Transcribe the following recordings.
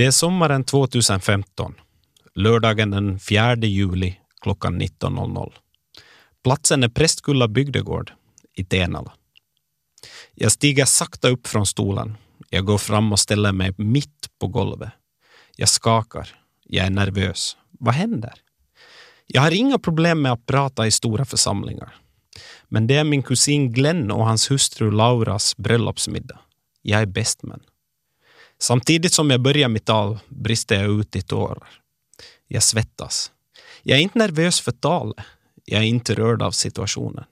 Det är sommaren 2015, lördagen den 4 juli klockan 19.00. Platsen är Prästkulla bygdegård i Tenala. Jag stiger sakta upp från stolen. Jag går fram och ställer mig mitt på golvet. Jag skakar. Jag är nervös. Vad händer? Jag har inga problem med att prata i stora församlingar. Men det är min kusin Glenn och hans hustru Lauras bröllopsmiddag. Jag är bestman. Samtidigt som jag börjar mitt tal brister jag ut i tårar. Jag svettas. Jag är inte nervös för talet. Jag är inte rörd av situationen.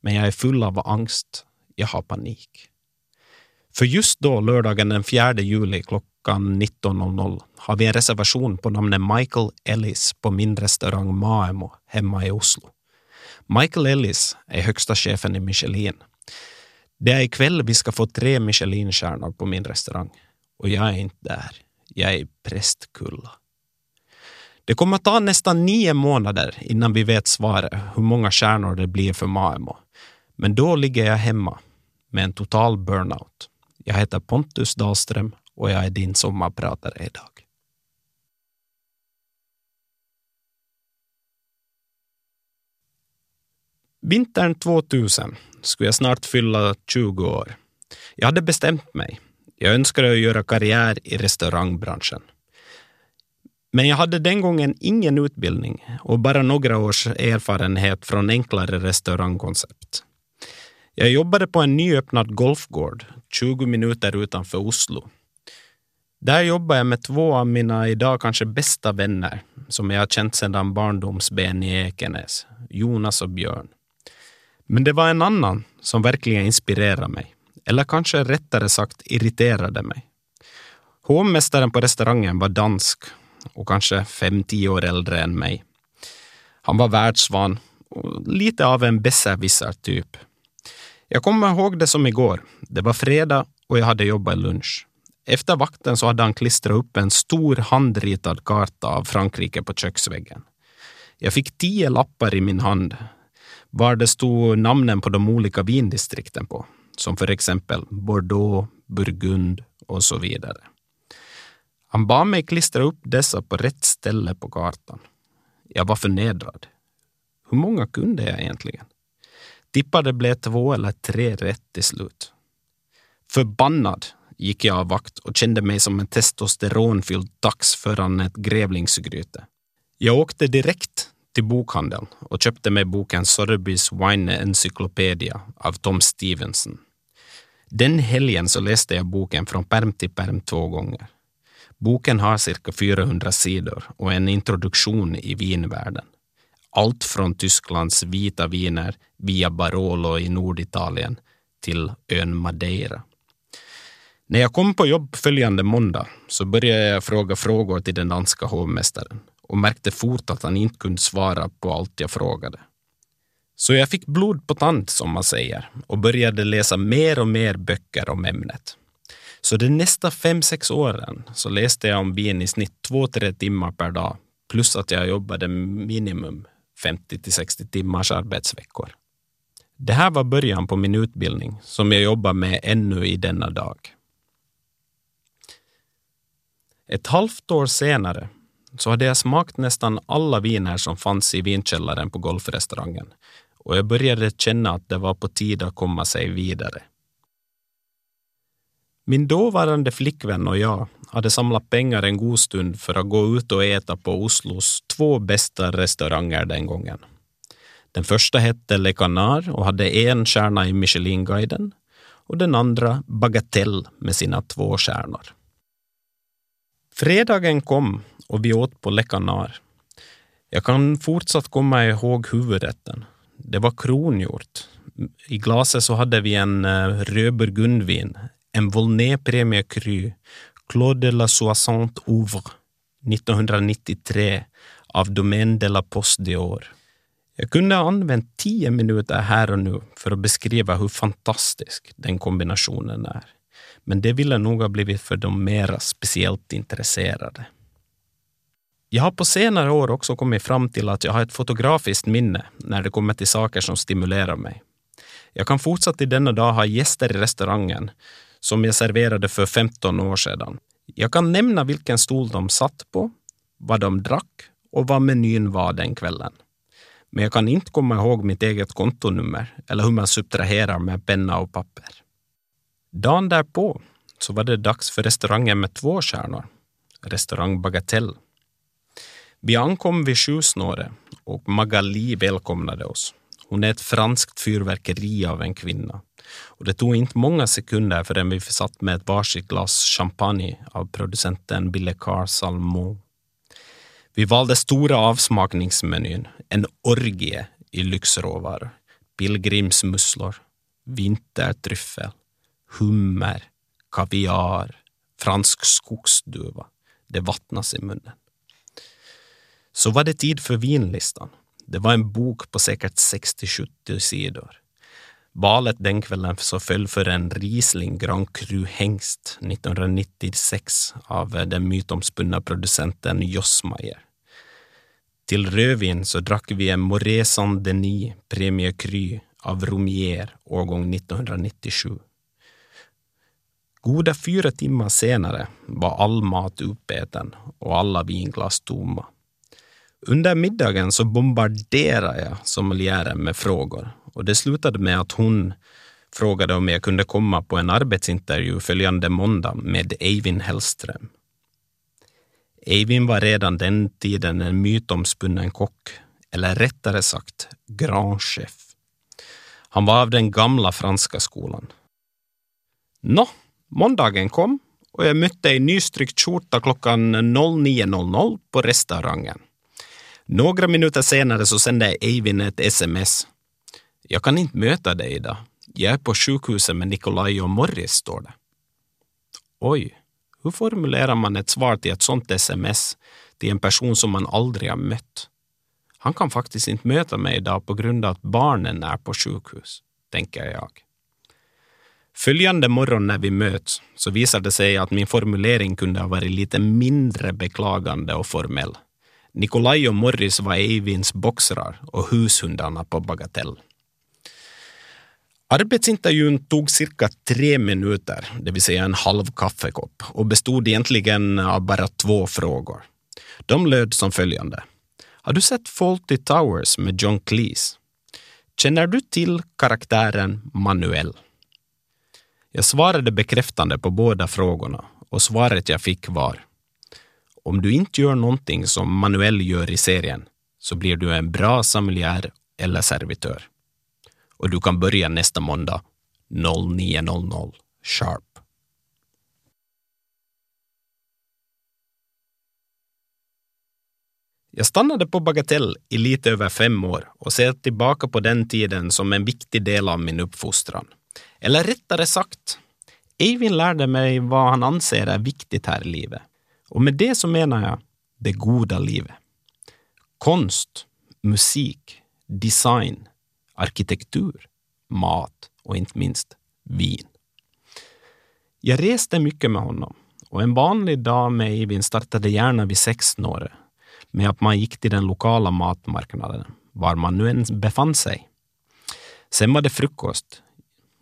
Men jag är full av angst. Jag har panik. För just då, lördagen den 4 juli klockan 19.00, har vi en reservation på namnet Michael Ellis på min restaurang Maemo hemma i Oslo. Michael Ellis är högsta chefen i Michelin. Det är ikväll vi ska få tre Michelinstjärnor på min restaurang. Och jag är inte där. Jag är i Prästkulla. Det kommer att ta nästan nio månader innan vi vet svaret hur många stjärnor det blir för Maemo. Men då ligger jag hemma med en total burnout. Jag heter Pontus Dahlström och jag är din sommarpratare idag. Vintern 2000 skulle jag snart fylla 20 år. Jag hade bestämt mig. Jag önskade att göra karriär i restaurangbranschen. Men jag hade den gången ingen utbildning och bara några års erfarenhet från enklare restaurangkoncept. Jag jobbade på en nyöppnad golfgård 20 minuter utanför Oslo. Där jobbade jag med två av mina idag kanske bästa vänner som jag har känt sedan barndomsben i Ekenäs, Jonas och Björn. Men det var en annan som verkligen inspirerade mig, eller kanske rättare sagt irriterade mig. Hovmästaren på restaurangen var dansk och kanske fem tio år äldre än mig. Han var världsvan och lite av en besserwisser-typ. Jag kommer ihåg det som igår. Det var fredag och jag hade jobbat lunch. Efter vakten så hade han klistrat upp en stor handritad karta av Frankrike på köksväggen. Jag fick tio lappar i min hand var det stod namnen på de olika vindistrikten på, som för exempel Bordeaux, Burgund och så vidare. Han bad mig klistra upp dessa på rätt ställe på kartan. Jag var förnedrad. Hur många kunde jag egentligen? Tippade blev två eller tre rätt till slut. Förbannad gick jag av vakt och kände mig som en testosteronfylld tax föran ett grävlingsgryte. Jag åkte direkt till bokhandeln och köpte mig boken Sotheby's Wine Encyclopedia av Tom Stevenson. Den helgen så läste jag boken från perm till perm två gånger. Boken har cirka 400 sidor och en introduktion i vinvärlden. Allt från Tysklands vita viner via Barolo i Norditalien till ön Madeira. När jag kom på jobb följande måndag så började jag fråga frågor till den danska hovmästaren och märkte fort att han inte kunde svara på allt jag frågade. Så jag fick blod på tand, som man säger, och började läsa mer och mer böcker om ämnet. Så de nästa fem, sex åren så läste jag om vin i snitt två, tre timmar per dag, plus att jag jobbade minimum 50 till 60 timmars arbetsveckor. Det här var början på min utbildning som jag jobbar med ännu i denna dag. Ett halvt år senare så hade jag smakat nästan alla viner som fanns i vinkällaren på golfrestaurangen och jag började känna att det var på tid att komma sig vidare. Min dåvarande flickvän och jag hade samlat pengar en god stund för att gå ut och äta på Oslos två bästa restauranger den gången. Den första hette Le Canard och hade en stjärna i Michelinguiden och den andra Bagatelle med sina två stjärnor. Fredagen kom och vi åt på Le Canard. Jag kan fortsatt komma ihåg huvudrätten. Det var kronhjort. I glaset så hade vi en uh, rödburgundvin, en Volnay Premier Cru, Claude de la Soixante Ouvre, 1993 av Domaine de la Poste d'Or. Jag kunde ha använt tio minuter här och nu för att beskriva hur fantastisk den kombinationen är. Men det ville nog ha blivit för de mera speciellt intresserade. Jag har på senare år också kommit fram till att jag har ett fotografiskt minne när det kommer till saker som stimulerar mig. Jag kan fortsatt i denna dag ha gäster i restaurangen som jag serverade för 15 år sedan. Jag kan nämna vilken stol de satt på, vad de drack och vad menyn var den kvällen. Men jag kan inte komma ihåg mitt eget kontonummer eller hur man subtraherar med penna och papper. Dagen därpå så var det dags för restaurangen med två stjärnor, restaurang Bagatell. Vi ankom vid sjusnåret och Magali välkomnade oss. Hon är ett franskt fyrverkeri av en kvinna. Och det tog inte många sekunder förrän vi satt med ett varsitt glas champagne av producenten Billecar Salmon. Vi valde stora avsmakningsmenyn, en orgie i lyxråvaror, pilgrimsmusslor, vintertryffel, hummer, kaviar, fransk skogsduva. Det vattnas i munnen. Så var det tid för vinlistan. Det var en bok på säkert 60-70 sidor. Valet den kvällen så föll för en Riesling Grand Cru Hengst 1996 av den mytomspunna producenten Jossmeier. Till rödvin så drack vi en Moret Saint-Denis Premier Cru av Romier årgång 1997. Goda fyra timmar senare var all mat uppäten och alla vinglas tomma. Under middagen så bombarderade jag sommeliären med frågor och det slutade med att hon frågade om jag kunde komma på en arbetsintervju följande måndag med Eivind Hellström. Eivind var redan den tiden en mytomspunnen kock, eller rättare sagt grand chef. Han var av den gamla franska skolan. Nå, måndagen kom och jag mötte i nystryckt skjorta klockan 09.00 på restaurangen. Några minuter senare så sände Eivin ett sms. Jag kan inte möta dig idag. Jag är på sjukhuset med Nikolaj och Morris, står det. Oj, hur formulerar man ett svar till ett sånt sms till en person som man aldrig har mött? Han kan faktiskt inte möta mig idag på grund av att barnen är på sjukhus, tänker jag. Följande morgon när vi möts så visar det sig att min formulering kunde ha varit lite mindre beklagande och formell. Nikolaj och Morris var Eivins boxrar och hushundarna på Bagatell. Arbetsintervjun tog cirka tre minuter, det vill säga en halv kaffekopp, och bestod egentligen av bara två frågor. De löd som följande. Har du sett Fawlty Towers med John Cleese? Känner du till karaktären Manuel? Jag svarade bekräftande på båda frågorna och svaret jag fick var om du inte gör någonting som Manuel gör i serien så blir du en bra sommelier eller servitör. Och du kan börja nästa måndag 09.00 sharp. Jag stannade på Bagatell i lite över fem år och ser tillbaka på den tiden som en viktig del av min uppfostran. Eller rättare sagt, Eivind lärde mig vad han anser är viktigt här i livet. Och med det så menar jag det goda livet. Konst, musik, design, arkitektur, mat och inte minst vin. Jag reste mycket med honom och en vanlig dag med Eivind startade gärna vid sexsnåret med att man gick till den lokala matmarknaden, var man nu än befann sig. Sen var det frukost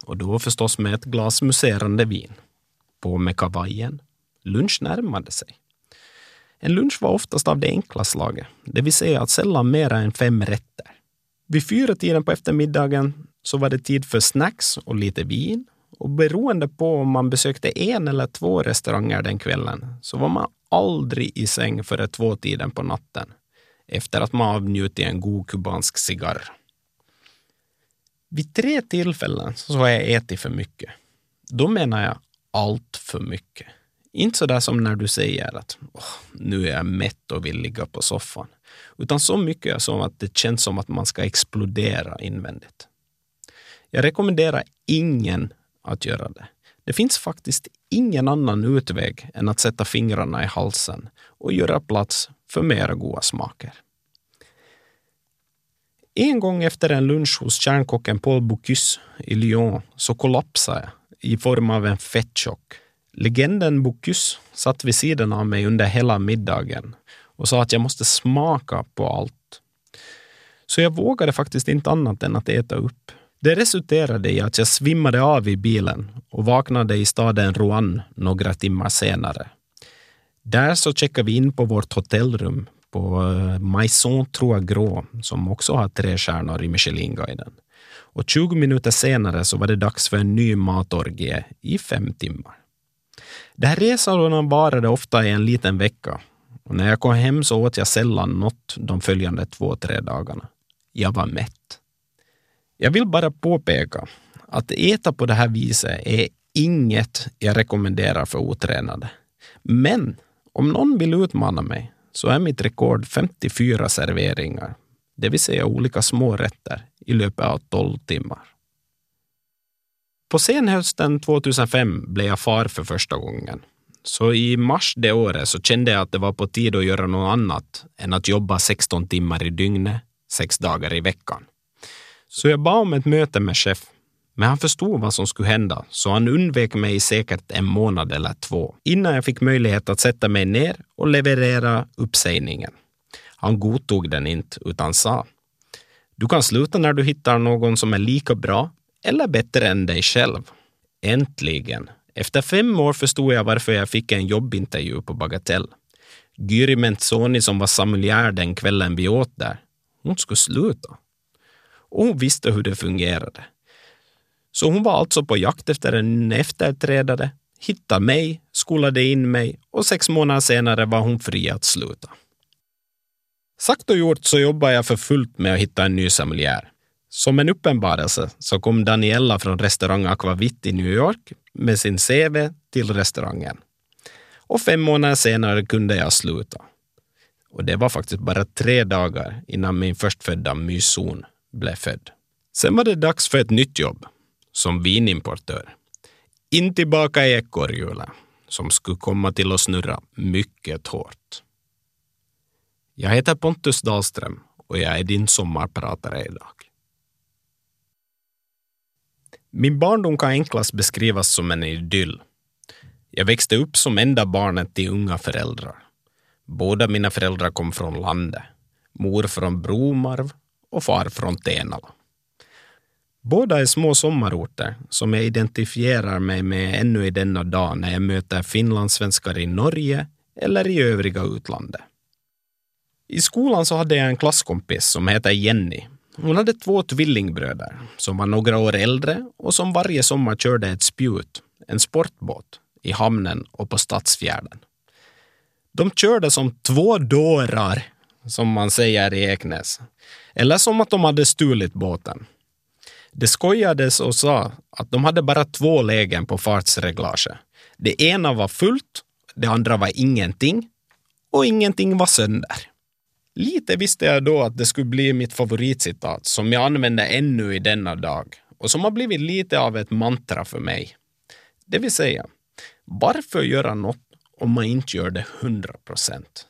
och då förstås med ett glas muserande vin. På med kavajen, Lunch närmade sig. En lunch var oftast av det enkla slaget, det vill säga att sällan mera än fem rätter. Vid fyra tiden på eftermiddagen så var det tid för snacks och lite vin och beroende på om man besökte en eller två restauranger den kvällen så var man aldrig i säng före tvåtiden på natten efter att man avnjutit en god kubansk cigarr. Vid tre tillfällen så har jag ätit för mycket. Då menar jag allt för mycket. Inte så där som när du säger att oh, nu är jag mätt och vill ligga på soffan. Utan så mycket som att det känns som att man ska explodera invändigt. Jag rekommenderar ingen att göra det. Det finns faktiskt ingen annan utväg än att sätta fingrarna i halsen och göra plats för mera goda smaker. En gång efter en lunch hos kärnkocken Paul Bocuse i Lyon så kollapsade jag i form av en fettchock Legenden Bocuse satt vid sidan av mig under hela middagen och sa att jag måste smaka på allt. Så jag vågade faktiskt inte annat än att äta upp. Det resulterade i att jag svimmade av i bilen och vaknade i staden Rouen några timmar senare. Där så checkade vi in på vårt hotellrum på eh, Maison Trois Gros som också har tre stjärnor i Michelinguiden. Och 20 minuter senare så var det dags för en ny matorgie i fem timmar. Det här resorna varade ofta i en liten vecka och när jag kom hem så åt jag sällan något de följande två, tre dagarna. Jag var mätt. Jag vill bara påpeka att äta på det här viset är inget jag rekommenderar för otränade. Men om någon vill utmana mig så är mitt rekord 54 serveringar, det vill säga olika små rätter i löpet av 12 timmar. På senhösten 2005 blev jag far för första gången. Så i mars det året så kände jag att det var på tid att göra något annat än att jobba 16 timmar i dygnet, sex dagar i veckan. Så jag bad om ett möte med chef, men han förstod vad som skulle hända, så han undvek mig i säkert en månad eller två innan jag fick möjlighet att sätta mig ner och leverera uppsägningen. Han godtog den inte, utan sa du kan sluta när du hittar någon som är lika bra eller bättre än dig själv. Äntligen! Efter fem år förstod jag varför jag fick en jobbintervju på Bagatell. Gyri Mentzoni som var sommelier den kvällen vi åt där, hon skulle sluta. Och hon visste hur det fungerade. Så hon var alltså på jakt efter en efterträdare, hittade mig, skolade in mig och sex månader senare var hon fri att sluta. Sagt och gjort så jobbade jag för fullt med att hitta en ny sommelier. Som en uppenbarelse så kom Daniella från restaurang Aquavit i New York med sin CV till restaurangen. Och fem månader senare kunde jag sluta. Och det var faktiskt bara tre dagar innan min förstfödda myson blev född. Sen var det dags för ett nytt jobb, som vinimportör. In tillbaka i ekorrhjulet, som skulle komma till att snurra mycket hårt. Jag heter Pontus Dahlström och jag är din sommarpratare idag. Min barndom kan enklast beskrivas som en idyll. Jag växte upp som enda barnet till unga föräldrar. Båda mina föräldrar kom från landet. Mor från Bromarv och far från Tenala. Båda är små sommarorter som jag identifierar mig med ännu i denna dag när jag möter finlandssvenskar i Norge eller i övriga utlandet. I skolan så hade jag en klasskompis som heter Jenny. Hon hade två tvillingbröder som var några år äldre och som varje sommar körde ett spjut, en sportbåt, i hamnen och på Stadsfjärden. De körde som två dårar, som man säger i Eknäs. Eller som att de hade stulit båten. Det skojades och sa att de hade bara två lägen på fartsreglage. Det ena var fullt, det andra var ingenting och ingenting var sönder. Lite visste jag då att det skulle bli mitt favoritcitat som jag använder ännu i denna dag och som har blivit lite av ett mantra för mig. Det vill säga, varför göra något om man inte gör det hundra procent?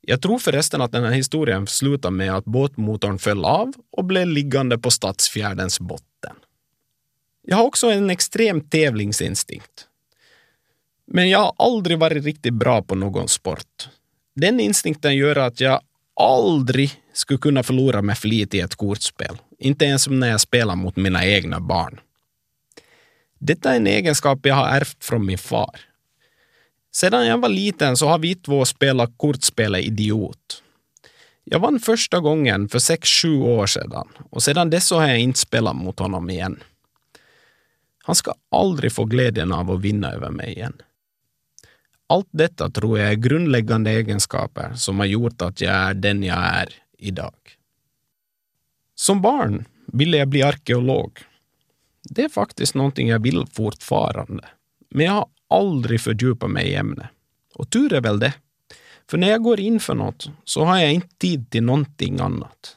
Jag tror förresten att den här historien slutar med att båtmotorn föll av och blev liggande på Stadsfjärdens botten. Jag har också en extrem tävlingsinstinkt. Men jag har aldrig varit riktigt bra på någon sport. Den instinkten gör att jag aldrig skulle kunna förlora med flit i ett kortspel. Inte ens när jag spelar mot mina egna barn. Detta är en egenskap jag har ärvt från min far. Sedan jag var liten så har vi två spelat kortspelet Idiot. Jag vann första gången för sex sju år sedan och sedan dess har jag inte spelat mot honom igen. Han ska aldrig få glädjen av att vinna över mig igen. Allt detta tror jag är grundläggande egenskaper som har gjort att jag är den jag är idag. Som barn ville jag bli arkeolog. Det är faktiskt någonting jag vill fortfarande. Men jag har aldrig fördjupat mig i ämnet. Och tur är väl det. För när jag går in för något så har jag inte tid till någonting annat.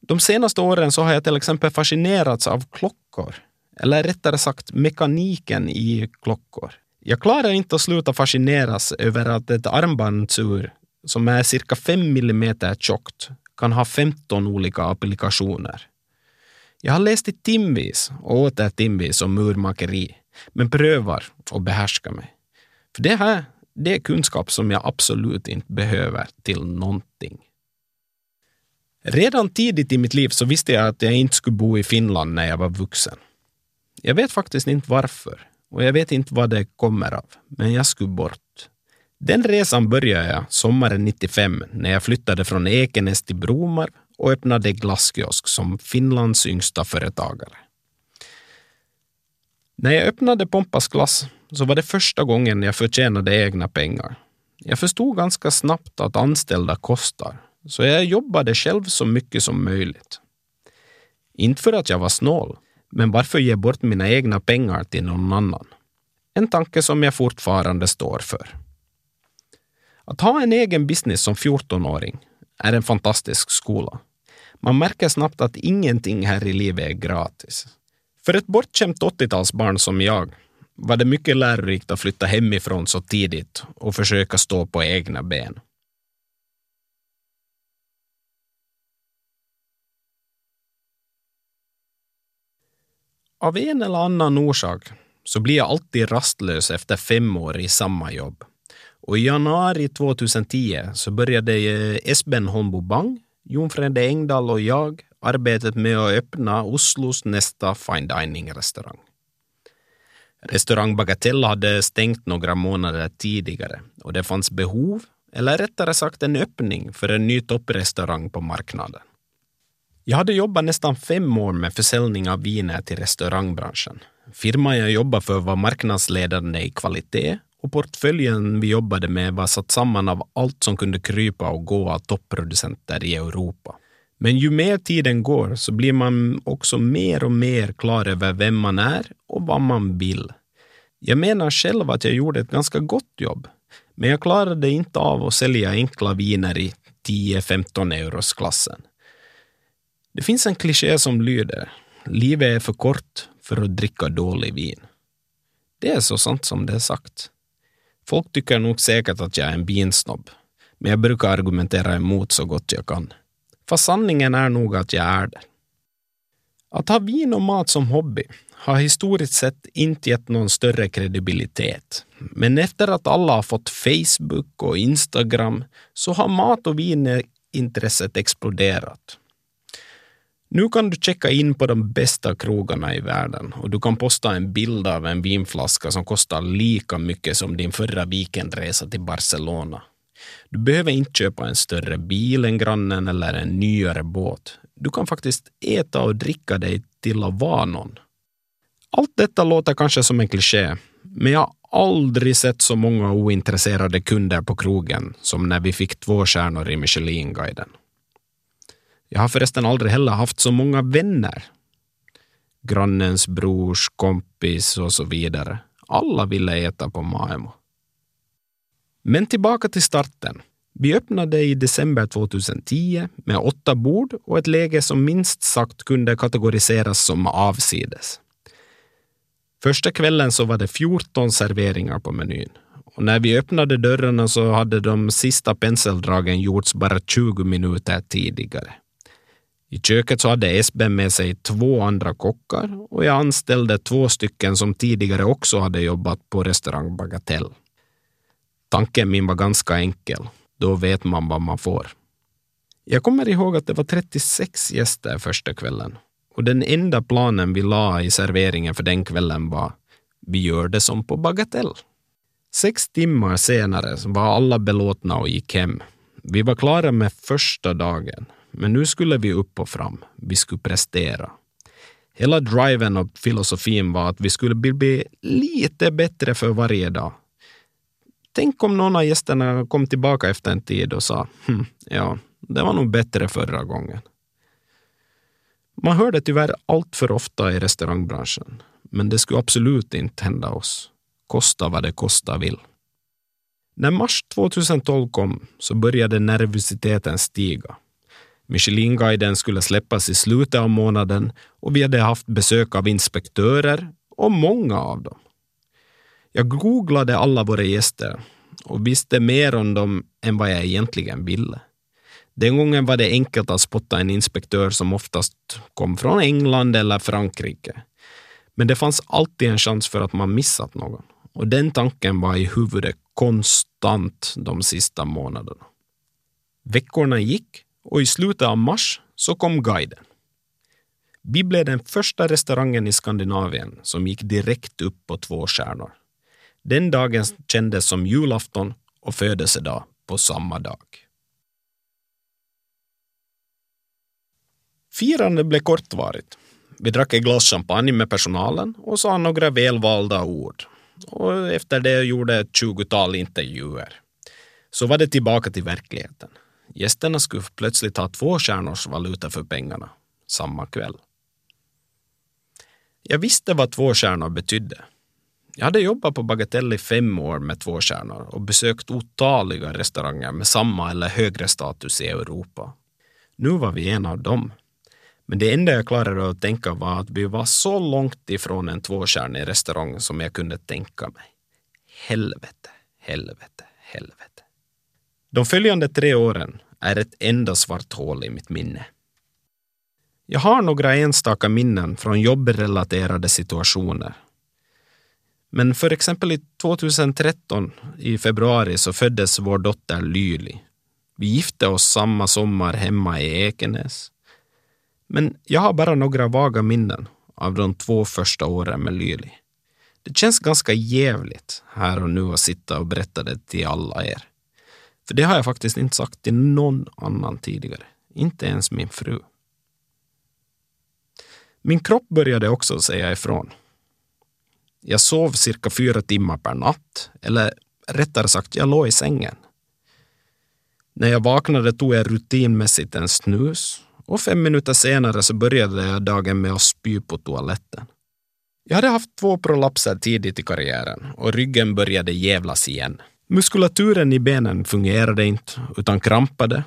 De senaste åren så har jag till exempel fascinerats av klockor. Eller rättare sagt mekaniken i klockor. Jag klarar inte att sluta fascineras över att ett armbandsur som är cirka 5 millimeter tjockt kan ha 15 olika applikationer. Jag har läst i timvis och åter timvis om murmakeri, men prövar att behärska mig. För det här det är kunskap som jag absolut inte behöver till någonting. Redan tidigt i mitt liv så visste jag att jag inte skulle bo i Finland när jag var vuxen. Jag vet faktiskt inte varför och jag vet inte vad det kommer av, men jag skulle bort. Den resan började jag sommaren 95 när jag flyttade från Ekenäs till Bromar och öppnade glasskiosk som Finlands yngsta företagare. När jag öppnade Pompas glass så var det första gången jag förtjänade egna pengar. Jag förstod ganska snabbt att anställda kostar, så jag jobbade själv så mycket som möjligt. Inte för att jag var snål, men varför ge bort mina egna pengar till någon annan? En tanke som jag fortfarande står för. Att ha en egen business som 14-åring är en fantastisk skola. Man märker snabbt att ingenting här i livet är gratis. För ett bortskämt 80-talsbarn som jag var det mycket lärorikt att flytta hemifrån så tidigt och försöka stå på egna ben. Av en eller annan orsak så blir jag alltid rastlös efter fem år i samma jobb. Och i januari 2010 så började eh, Esben Holmbo Bang, Jon Fredde Engdahl och jag arbetet med att öppna Oslos nästa fine dining-restaurang. Restaurang Bagatella hade stängt några månader tidigare och det fanns behov, eller rättare sagt en öppning, för en ny topprestaurang på marknaden. Jag hade jobbat nästan fem år med försäljning av viner till restaurangbranschen. Firman jag jobbade för var marknadsledande i kvalitet och portföljen vi jobbade med var satt samman av allt som kunde krypa och gå av topproducenter i Europa. Men ju mer tiden går så blir man också mer och mer klar över vem man är och vad man vill. Jag menar själv att jag gjorde ett ganska gott jobb, men jag klarade inte av att sälja enkla viner i 10-15 euros klassen. Det finns en kliché som lyder livet är för kort för att dricka dålig vin. Det är så sant som det är sagt. Folk tycker nog säkert att jag är en vinsnobb, men jag brukar argumentera emot så gott jag kan. Fast sanningen är nog att jag är det. Att ha vin och mat som hobby har historiskt sett inte gett någon större kredibilitet. Men efter att alla har fått Facebook och Instagram så har mat och vinintresset exploderat. Nu kan du checka in på de bästa krogarna i världen och du kan posta en bild av en vinflaska som kostar lika mycket som din förra weekendresa till Barcelona. Du behöver inte köpa en större bil än grannen eller en nyare båt. Du kan faktiskt äta och dricka dig till att vara någon. Allt detta låter kanske som en kliché, men jag har aldrig sett så många ointresserade kunder på krogen som när vi fick två stjärnor i Michelinguiden. Jag har förresten aldrig heller haft så många vänner. Grannens brors kompis och så vidare. Alla ville äta på Maemo. Men tillbaka till starten. Vi öppnade i december 2010 med åtta bord och ett läge som minst sagt kunde kategoriseras som avsides. Första kvällen så var det 14 serveringar på menyn. Och när vi öppnade dörrarna så hade de sista penseldragen gjorts bara 20 minuter tidigare. I köket så hade Esben med sig två andra kockar och jag anställde två stycken som tidigare också hade jobbat på restaurang Bagatell. Tanken min var ganska enkel. Då vet man vad man får. Jag kommer ihåg att det var 36 gäster första kvällen och den enda planen vi la i serveringen för den kvällen var vi gör det som på Bagatell. Sex timmar senare var alla belåtna och gick hem. Vi var klara med första dagen, men nu skulle vi upp och fram. Vi skulle prestera. Hela driven och filosofin var att vi skulle bli lite bättre för varje dag. Tänk om någon av gästerna kom tillbaka efter en tid och sa hm, ja, det var nog bättre förra gången. Man hör det tyvärr allt för ofta i restaurangbranschen, men det skulle absolut inte hända oss. Kosta vad det kosta vill. När mars 2012 kom så började nervositeten stiga. Michelinguiden skulle släppas i slutet av månaden och vi hade haft besök av inspektörer och många av dem. Jag googlade alla våra gäster och visste mer om dem än vad jag egentligen ville. Den gången var det enkelt att spotta en inspektör som oftast kom från England eller Frankrike. Men det fanns alltid en chans för att man missat någon. Och den tanken var i huvudet konstant de sista månaderna. Veckorna gick och i slutet av mars så kom guiden. Vi blev den första restaurangen i Skandinavien som gick direkt upp på två stjärnor. Den dagen kändes som julafton och födelsedag på samma dag. Firandet blev kortvarigt. Vi drack ett glas champagne med personalen och sa några välvalda ord. Och efter det gjorde ett tjugotal intervjuer. Så var det tillbaka till verkligheten. Gästerna skulle plötsligt ha två stjärnors valuta för pengarna samma kväll. Jag visste vad två stjärnor betydde. Jag hade jobbat på Bagatell i fem år med två stjärnor och besökt otaliga restauranger med samma eller högre status i Europa. Nu var vi en av dem. Men det enda jag klarade att tänka var att vi var så långt ifrån en tvåstjärnig restaurang som jag kunde tänka mig. Helvete, helvete, helvete. De följande tre åren är ett enda svart hål i mitt minne. Jag har några enstaka minnen från jobbrelaterade situationer. Men för exempel i 2013 i februari så föddes vår dotter Lyli. Vi gifte oss samma sommar hemma i Ekenäs. Men jag har bara några vaga minnen av de två första åren med Lyli. Det känns ganska jävligt här och nu att sitta och berätta det till alla er. För det har jag faktiskt inte sagt till någon annan tidigare. Inte ens min fru. Min kropp började också säga ifrån. Jag sov cirka fyra timmar per natt, eller rättare sagt, jag låg i sängen. När jag vaknade tog jag rutinmässigt en snus och fem minuter senare så började jag dagen med att spy på toaletten. Jag hade haft två prolapser tidigt i karriären och ryggen började jävlas igen. Muskulaturen i benen fungerade inte utan krampade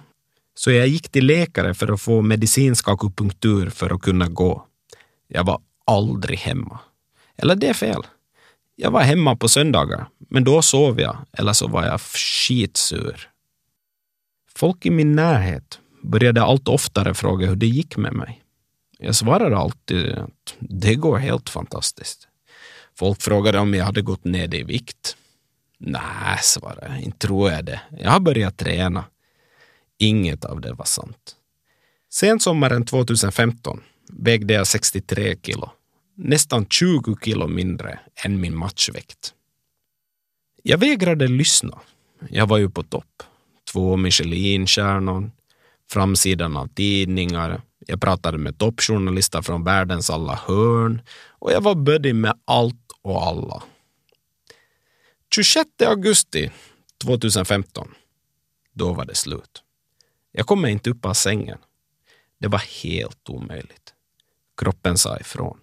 så jag gick till läkare för att få medicinsk akupunktur för att kunna gå. Jag var aldrig hemma. Eller det är fel. Jag var hemma på söndagar, men då sov jag eller så var jag skitsur. Folk i min närhet började allt oftare fråga hur det gick med mig. Jag svarade alltid att det går helt fantastiskt. Folk frågade om jag hade gått ner i vikt. Nej, svarade jag, inte tror jag det. Jag har börjat träna. Inget av det var sant. Sen sommaren 2015 vägde jag 63 kilo. Nästan 20 kilo mindre än min matchvikt. Jag vägrade lyssna. Jag var ju på topp. Två Michelinstjärnor, framsidan av tidningar, jag pratade med toppjournalister från världens alla hörn och jag var buddy med allt och alla. 26 augusti 2015, då var det slut. Jag kom inte upp av sängen. Det var helt omöjligt. Kroppen sa ifrån.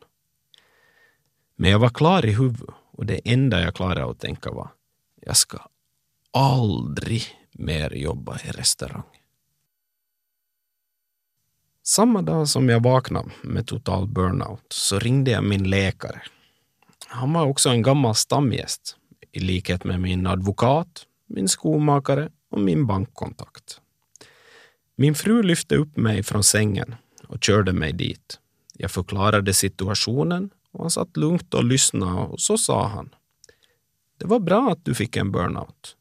Men jag var klar i huvudet och det enda jag klarade att tänka var jag ska aldrig mer jobba i restaurang. Samma dag som jag vaknade med total burnout så ringde jag min läkare. Han var också en gammal stamgäst i likhet med min advokat, min skomakare och min bankkontakt. Min fru lyfte upp mig från sängen och körde mig dit. Jag förklarade situationen och han satt lugnt och lyssnade och så sa han. Det var bra att du fick en burnout.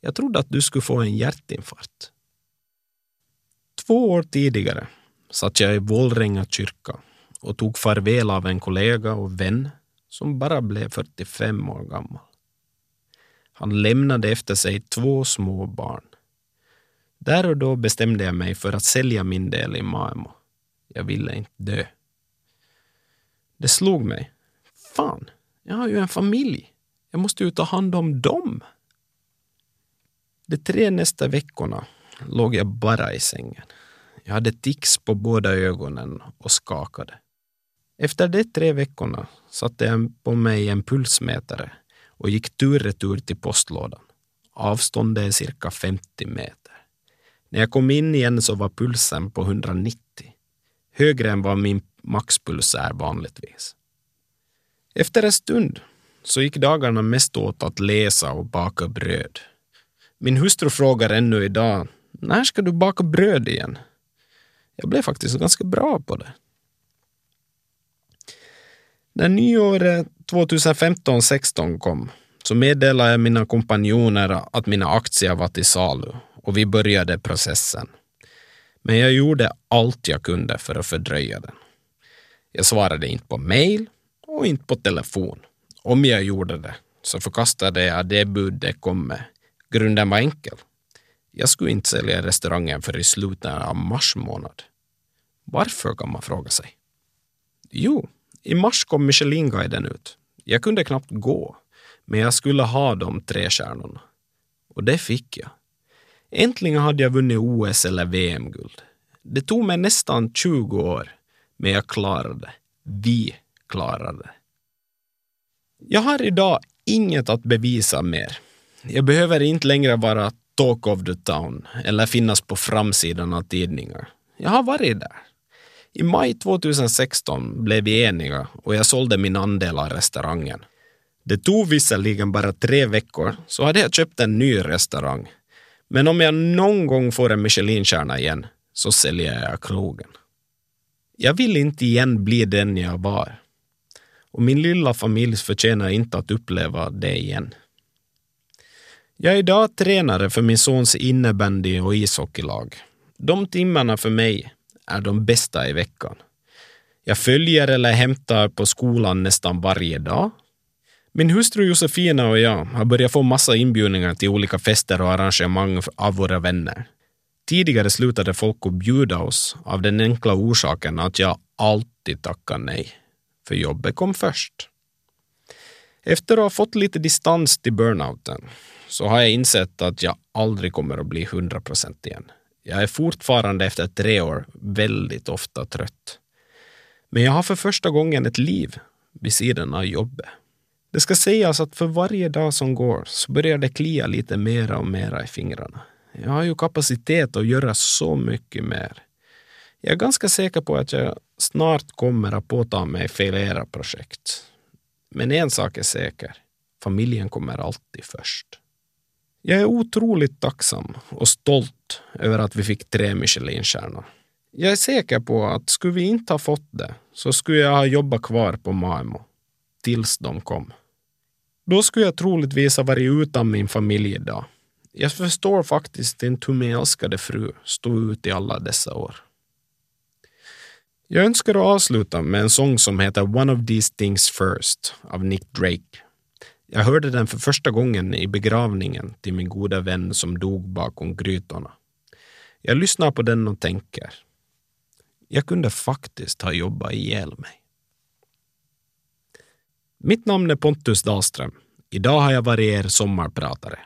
Jag trodde att du skulle få en hjärtinfarkt. Två år tidigare satt jag i Vålränga kyrka och tog farväl av en kollega och vän som bara blev 45 år gammal. Han lämnade efter sig två små barn. Där och då bestämde jag mig för att sälja min del i Maemo. Jag ville inte dö. Det slog mig. Fan, jag har ju en familj. Jag måste ju ta hand om dem. De tre nästa veckorna låg jag bara i sängen. Jag hade tics på båda ögonen och skakade. Efter de tre veckorna satte jag på mig en pulsmätare och gick tur-retur till postlådan. Avståndet är cirka 50 meter. När jag kom in igen så var pulsen på 190. Högre än vad min maxpuls är vanligtvis. Efter en stund så gick dagarna mest åt att läsa och baka bröd. Min hustru frågar ännu idag, när ska du baka bröd igen? Jag blev faktiskt ganska bra på det. När nyåret 2015-16 kom så meddelade jag mina kompanjoner att mina aktier var till salu och vi började processen. Men jag gjorde allt jag kunde för att fördröja den. Jag svarade inte på mail och inte på telefon. Om jag gjorde det så förkastade jag det bud det kom med Grunden var enkel. Jag skulle inte sälja restaurangen för i slutet av mars månad. Varför kan man fråga sig? Jo, i mars kom Michelinguiden ut. Jag kunde knappt gå, men jag skulle ha de tre stjärnorna. Och det fick jag. Äntligen hade jag vunnit OS eller VM-guld. Det tog mig nästan 20 år, men jag klarade. Vi klarade. Jag har idag inget att bevisa mer. Jag behöver inte längre vara talk of the town eller finnas på framsidan av tidningar. Jag har varit där. I maj 2016 blev vi eniga och jag sålde min andel av restaurangen. Det tog visserligen bara tre veckor så hade jag köpt en ny restaurang. Men om jag någon gång får en Michelinstjärna igen så säljer jag krogen. Jag vill inte igen bli den jag var. Och min lilla familj förtjänar inte att uppleva det igen. Jag är idag tränare för min sons innebandy och ishockeylag. De timmarna för mig är de bästa i veckan. Jag följer eller hämtar på skolan nästan varje dag. Min hustru Josefina och jag har börjat få massa inbjudningar till olika fester och arrangemang av våra vänner. Tidigare slutade folk att bjuda oss av den enkla orsaken att jag alltid tackar nej, för jobbet kom först. Efter att ha fått lite distans till burnouten så har jag insett att jag aldrig kommer att bli 100 procent igen. Jag är fortfarande efter tre år väldigt ofta trött. Men jag har för första gången ett liv vid sidan av jobbet. Det ska sägas att för varje dag som går så börjar det klia lite mera och mera i fingrarna. Jag har ju kapacitet att göra så mycket mer. Jag är ganska säker på att jag snart kommer att påta mig flera projekt. Men en sak är säker. Familjen kommer alltid först. Jag är otroligt tacksam och stolt stolt över att vi fick tre Michelinstjärnor. Jag är säker på att skulle vi inte ha fått det så skulle jag ha jobbat kvar på Maimo tills de kom. Då skulle jag troligtvis ha varit utan min familj idag. Jag förstår faktiskt inte hur min älskade fru stod ut i alla dessa år. Jag önskar att avsluta med en sång som heter One of these things first av Nick Drake. Jag hörde den för första gången i begravningen till min goda vän som dog bakom grytorna. Jag lyssnar på den och tänker. Jag kunde faktiskt ha jobbat ihjäl mig. Mitt namn är Pontus Dahlström. Idag har jag varit er sommarpratare.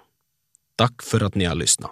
Tack för att ni har lyssnat.